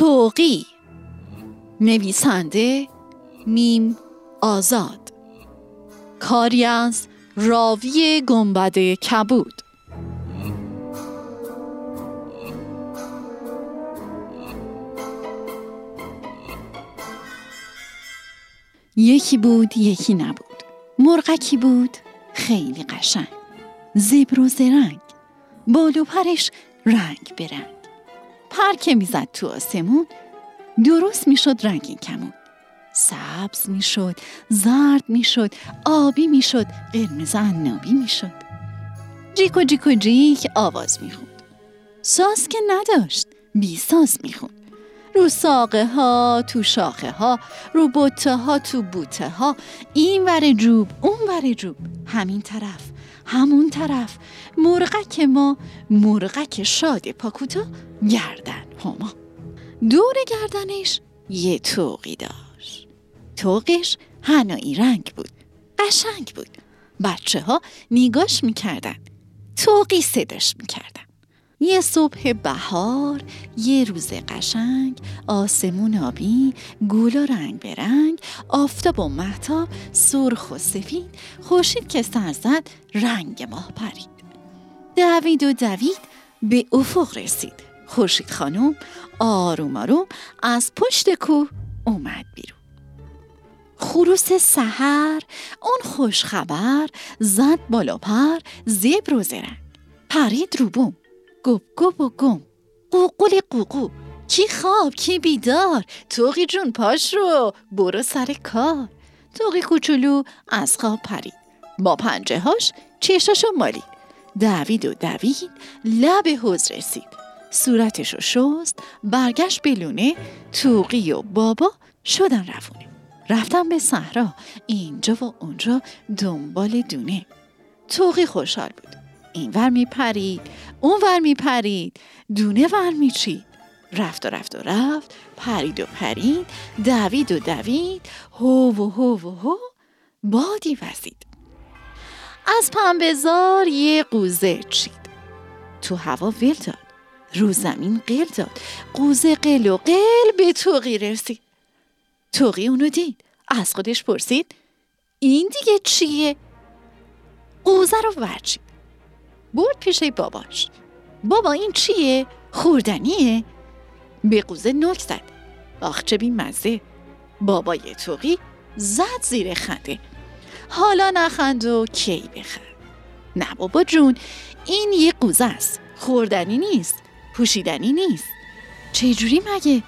توقی نویسنده میم آزاد. کاری از راوی گنبد کبود. یکی بود یکی نبود. مرغکی بود خیلی قشنگ. زبر و زرنگ. بال و پرش رنگ به رنگ. پر که می‌زد تو آسمون. درست می‌شد رنگین کمون. سبز می‌شد زرد می‌شد آبی می‌شد قرمز عنابی می‌شد. جیک و جیک و جیک آواز می‌خوند. ساز که نداشت بی ساز می‌خوند. رو ساقه ها تو شاخه ها رو بوته ها تو بوته ها این ور جوب اون ور جوب. همین طرف. همون طرف. مرغک ما مرغک شاد پاکوتا گردن هما. دور گردنش یه توقی داشت. توقش هنایی رنگ بود قشنگ بود. بچه ها نیگاش می‌کردن توقی صداش می‌کردن. یه صبح بهار یه روز قشنگ آسمون آبی گولا رنگ به رنگ آفتاب و محتاب سرخ و سفید خورشید که سر زد رنگ ماه پرید. دوید و دوید به افق رسید. خورشید خانم آروم آروم از پشت کوه اومد بیرون. خروس سحر اون خوش خبر زد بالا پر زبر و زرنگ پرید رو گوب و گم قوقل قوقو کی خواب کی بیدار توقی جون پاش رو برو سر کار توقی کوچولو از خواب پرید با پنجه هاش چشاشو مالید دوید و دوید لب حوز رسید صورتشو شست برگشت به لونه توقی و بابا شدن روونه رفتن به صحرا اینجا و اونجا دنبال دونه توقی خوشحال بود این ور می پرید اون ور می پرید دونه ور می چید رفت و رفت و رفت پرید و پرید دوید و دوید هو و هو و هو بادی وزید. از پنبهزار یه قوزه چید. تو هوا ول داد. رو زمین قل داد. قوزه قل و قل به توقی رسید. توقی اونو دید. از خودش پرسید. این دیگه چیه؟ قوزه رو ورچید برد پیش باباش. بابا این چیه؟ خوردنیه؟ به قوزه نک زد. آخ چه مزه بابای توقی زد زیر خنده. حالا نخند و کی بخند نه بابا جون این یه قوزه است. خوردنی نیست پوشیدنی نیست. چجوری مگه؟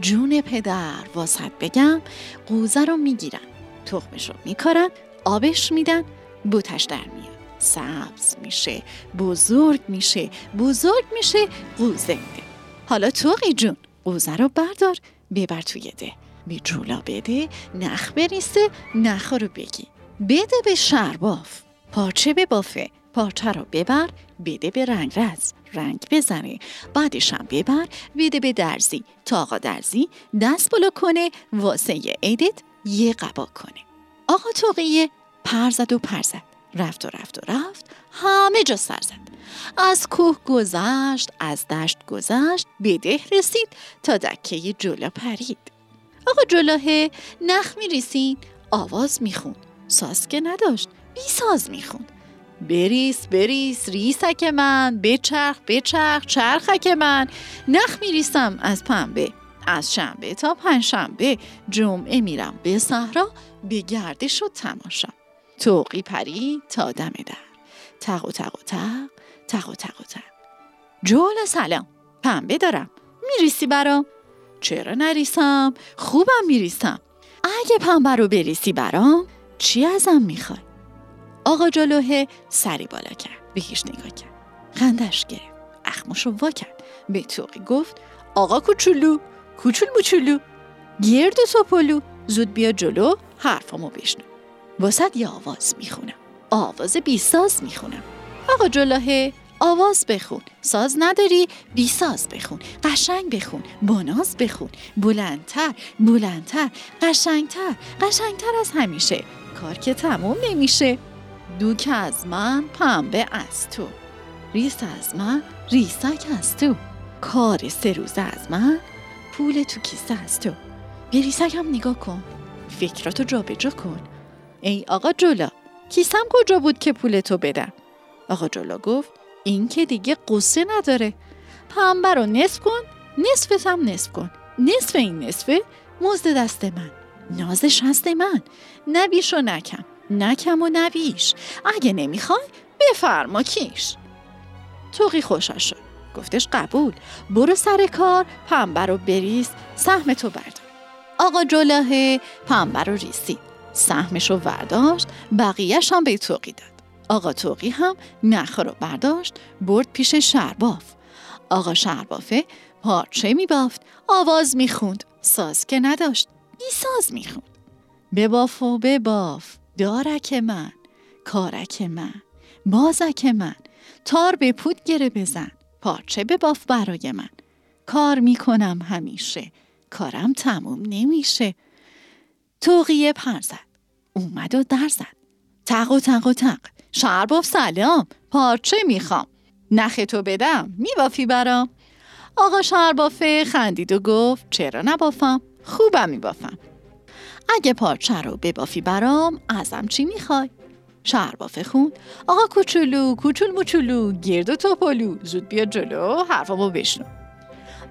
جون پدر واسط بگم قوزه رو می‌گیرن. تخمش رو میکارن آبش میدن بوتش در میاد. سبز میشه بزرگ میشه بزرگ میشه قوزه. میده حالا توقی جون قوزه رو بردار ببر توی ده. به جولا بده نخ بریسه نخ رو بگی. بده به شرباف. پارچه به بافه. پارچه رو ببر بده به رنگ رز. رنگ بزنه بعدش هم ببر بده به درزی. تا آقا درزی دست بالا کنه واسه عیدت یه قبا کنه. آقا توقیه پر زد و پر زد رفت و رفت و رفت همه جا سر زد. از کوه گذشت از دشت گذشت به ده رسید تا دکه جلو پرید. آقا جلاه نخ می رسید آواز می‌خوند ساز که نداشت بی ساز می‌خوند بریس بریس ریسک من بچرخ بچرخ چرخک من. نخ میریسم از پنبه از شنبه تا پنجشنبه. جمعه میرم به صحرا به گردش و تماشا. توقی پری تا دم در. تق و تق و تق تق و تق و تق. جول سلام. پنبه دارم. میریسی برام. چرا نریسم؟ خوبم میریسم. اگه پنبه رو بریسی برام چی ازم می‌خوای؟ آقا جلوه سری بالا کرد. به هیچ نگاه کرد. خندش گرفت. اخمشو وا کرد. به توقی گفت آقا کوچولو کوچول موچولو. گرد و توپلو. زود بیا جلو حرفامو بشنو. واسد یه آواز می‌خونم. آواز بی ساز می‌خونم. آقا جلوه آواز بخون. ساز نداری بی ساز بخون. قشنگ بخون. بناز بخون. بلندتر بلندتر. قشنگتر. قشنگتر از همیشه. کار که تموم نمیشه. دوک از من پنبه از تو. ریس از من ریسک از تو. کار سه روزه از من پول تو کیسه از تو. بریسکم نگاه کن. فکراتو جابجا کن. ای آقا جولا کیسم کجا بود که پول تو بدم؟ آقا جولا گفت این که دیگه قصه نداره. پنبه رو نصف کن نصفت هم نصف کن. نصف این نصفه مزد دست من. نازش هست من. نبیش و نکم. نکم و نبیش اگه نمی‌خوای بفرما کیش. توقی خوشا شد. گفتش قبول. برو سر کار پنبه رو بریز سهم تو بردار. آقا جلاهه پنبه رو ریسید سهمش رو برداشت بقیهش هم به توقی داد. آقا توقی هم نخه رو برداشت برد پیش شرباف. آقا شربافه پارچه میبافت آواز می‌خوند. ساز که نداشت بی ساز می‌خوند. بباف و بباف دارک من کارک من بازک من. تار به پود گره بزن پارچه بباف برای من. کار می‌کنم همیشه کارم تموم نمیشه. توقیه پر زد. اومد و در زد. تق و تق و تق. شرباف سلام. پارچه می‌خوام. نخ تو بدم. میبافی برام. آقا شربافه خندید و گفت چرا نبافم؟ خوبم میبافم. اگه پارچه رو ببافی برام ازم چی می‌خوای؟ شربافه خوند. آقا کوچولو کوچول موچولو گرد و توپلو. زود بیا جلو حرفامو بشنو.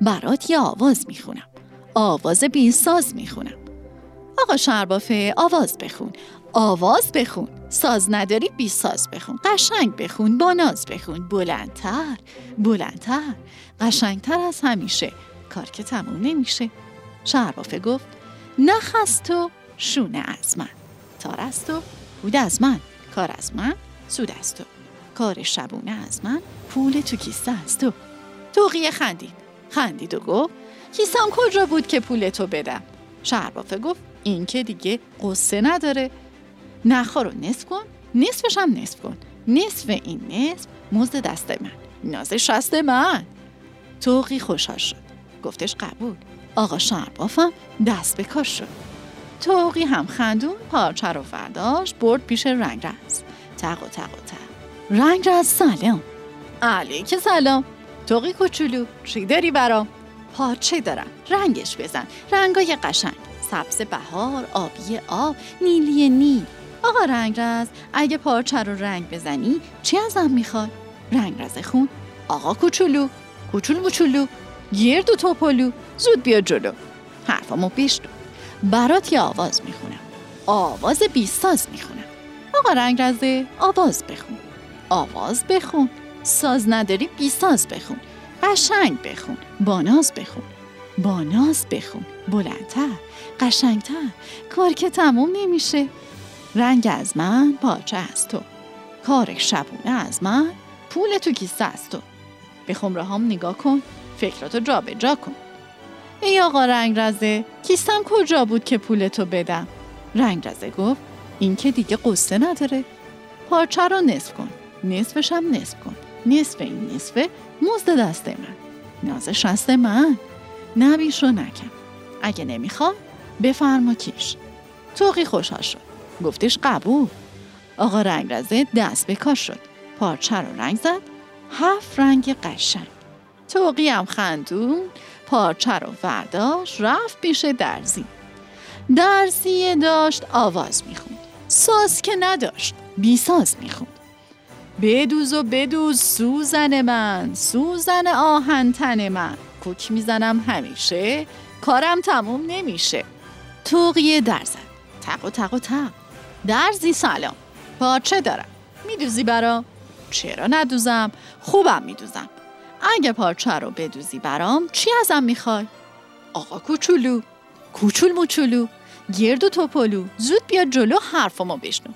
برات یه آواز می‌خونم. آواز بیساز می‌خونم. آقا شربافه آواز بخون. آواز بخون. ساز نداری بی ساز بخون. قشنگ بخون با ناز بخون. بلندتر بلندتر. قشنگتر از همیشه. کار که تموم نمیشه. شربافه گفت نخ از تو شونه از من. تار از تو بود از من. کار از من سود از تو کار شبونه از من. پول تو کیسه از تو توقیه خندید. خندید و گفت کیسم کجا بود که پول تو بدم؟ شربافه گفت این که دیگه قصه نداره. نخا رو نصف کن نصفش هم نصف کن. نصف این نصف مزد دست من ناز شست من. توقی خوشحال شد. گفتش قبول. آقا شربافم دست به کار شد. توقی هم خندون پارچه رو فرداش برد پیش رنگ رز. تق و تق و تق. رنگ رز سلام. علیک سلام. توقی کوچولو چی داری برام؟ پارچه دارم. رنگش بزن. رنگای قشنگ. سبز بهار آبی آب نیلی نیل. آقا رنگرز اگه پارچه رو رنگ بزنی چی ازم می‌خوای؟ رنگرز خون. آقا کوچولو. کوچول موچولو. گرد و توپلو زود بیا جلو. حرفامو بشنو برات یه آواز می‌خونم. آواز بیساز می‌خونم. آقا رنگرزه آواز بخون. آواز بخون. ساز نداری بیساز بخون. قشنگ بخون. باناز بخون. باناز بخون. بلندتر. قشنگتر. کار که تموم نمیشه. رنگ از من پاچه از تو. کار شبونه از من پول تو کیسه از تو. به خمره هم نگاه کن. فکراتو جا به جا کن. ای آقا رنگ رزه کیسم کجا بود که پول تو بدم؟ رنگ رزه گفت این که دیگه قصه نداره. پارچه رو نصف کن. نصفش هم نصف کن. نصف این نصفه مزد دست من. نازش هست من. نبیش رو نکن. اگه نمی‌خواد بفرما کیش. توقی خوشحال شد. گفتش قبول. آقا رنگ رزه دست به کار شد. پارچه رو رنگ زد. هفت رنگ قشنگ. توقی هم خندون. پارچه رو ورداشت. رفت پیش درزی. درزی داشت آواز می‌خوند. ساز که نداشت بی ساز می‌خوند. بدوز و بدوز سوزن من سوزن آهن تن من. کوک می‌زنم همیشه کارم تموم نمیشه. توقیه در زد تق و تق و تق. درزی سلام. پارچه دارم. میدوزی برام؟ چرا ندوزم؟ خوبم میدوزم. اگه پارچه رو بدوزی برام چی ازم می‌خوای؟ آقا کوچولو. کوچول موچولو. گرد و توپلو زود بیا جلو حرفمو بشنو.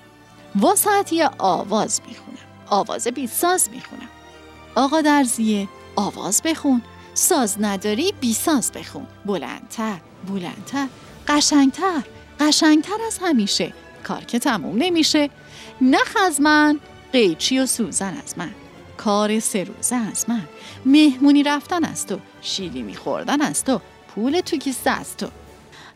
واسطی آواز می‌خونم. آواز بی ساز می‌خونم. آقا درزیه آواز بخون. ساز نداری بی ساز بخون. بلندتر بلندتر. قشنگتر قشنگتر از همیشه. کار که تموم نمیشه. نخ از من قیچی و سوزن از من. کار سه روزه از من. مهمونی رفتن از تو. شیرینی خوردن از تو. پول تو کیسه از تو.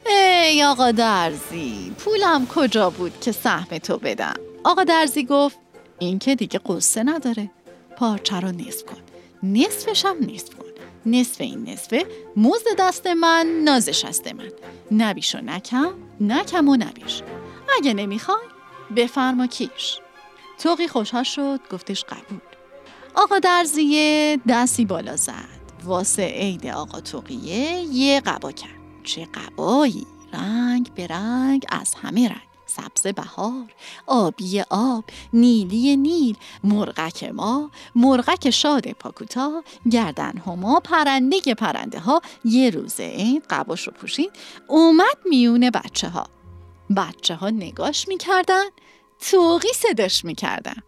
ای آقا درزی پولم کجا بود که سهم تو بدم؟ آقا درزی گفت این که دیگه قصه نداره. پارچه رو نصف کن. نصفش هم نصف کن. نصف این نصفه موز دست من نازش است من. نبیش و نکم نکم و نبیش. اگه نمی‌خوای بفرما کیش. توقی خوشحال شد گفتش قبول. آقا درزیه دستی بالا زد. واسه عید آقا توقیه یه قبا کرد. چه قبایی؟ رنگ به رنگ از همه رنگ. سبز بهار آبی آب نیلی نیل مرغک ما مرغک شاد پاکوتا گردن هما پرنده پرنده ها یه روزه این قباش رو پوشید اومد میونه بچه ها بچه ها نگاش می‌کردن توقی صدش می‌کردن.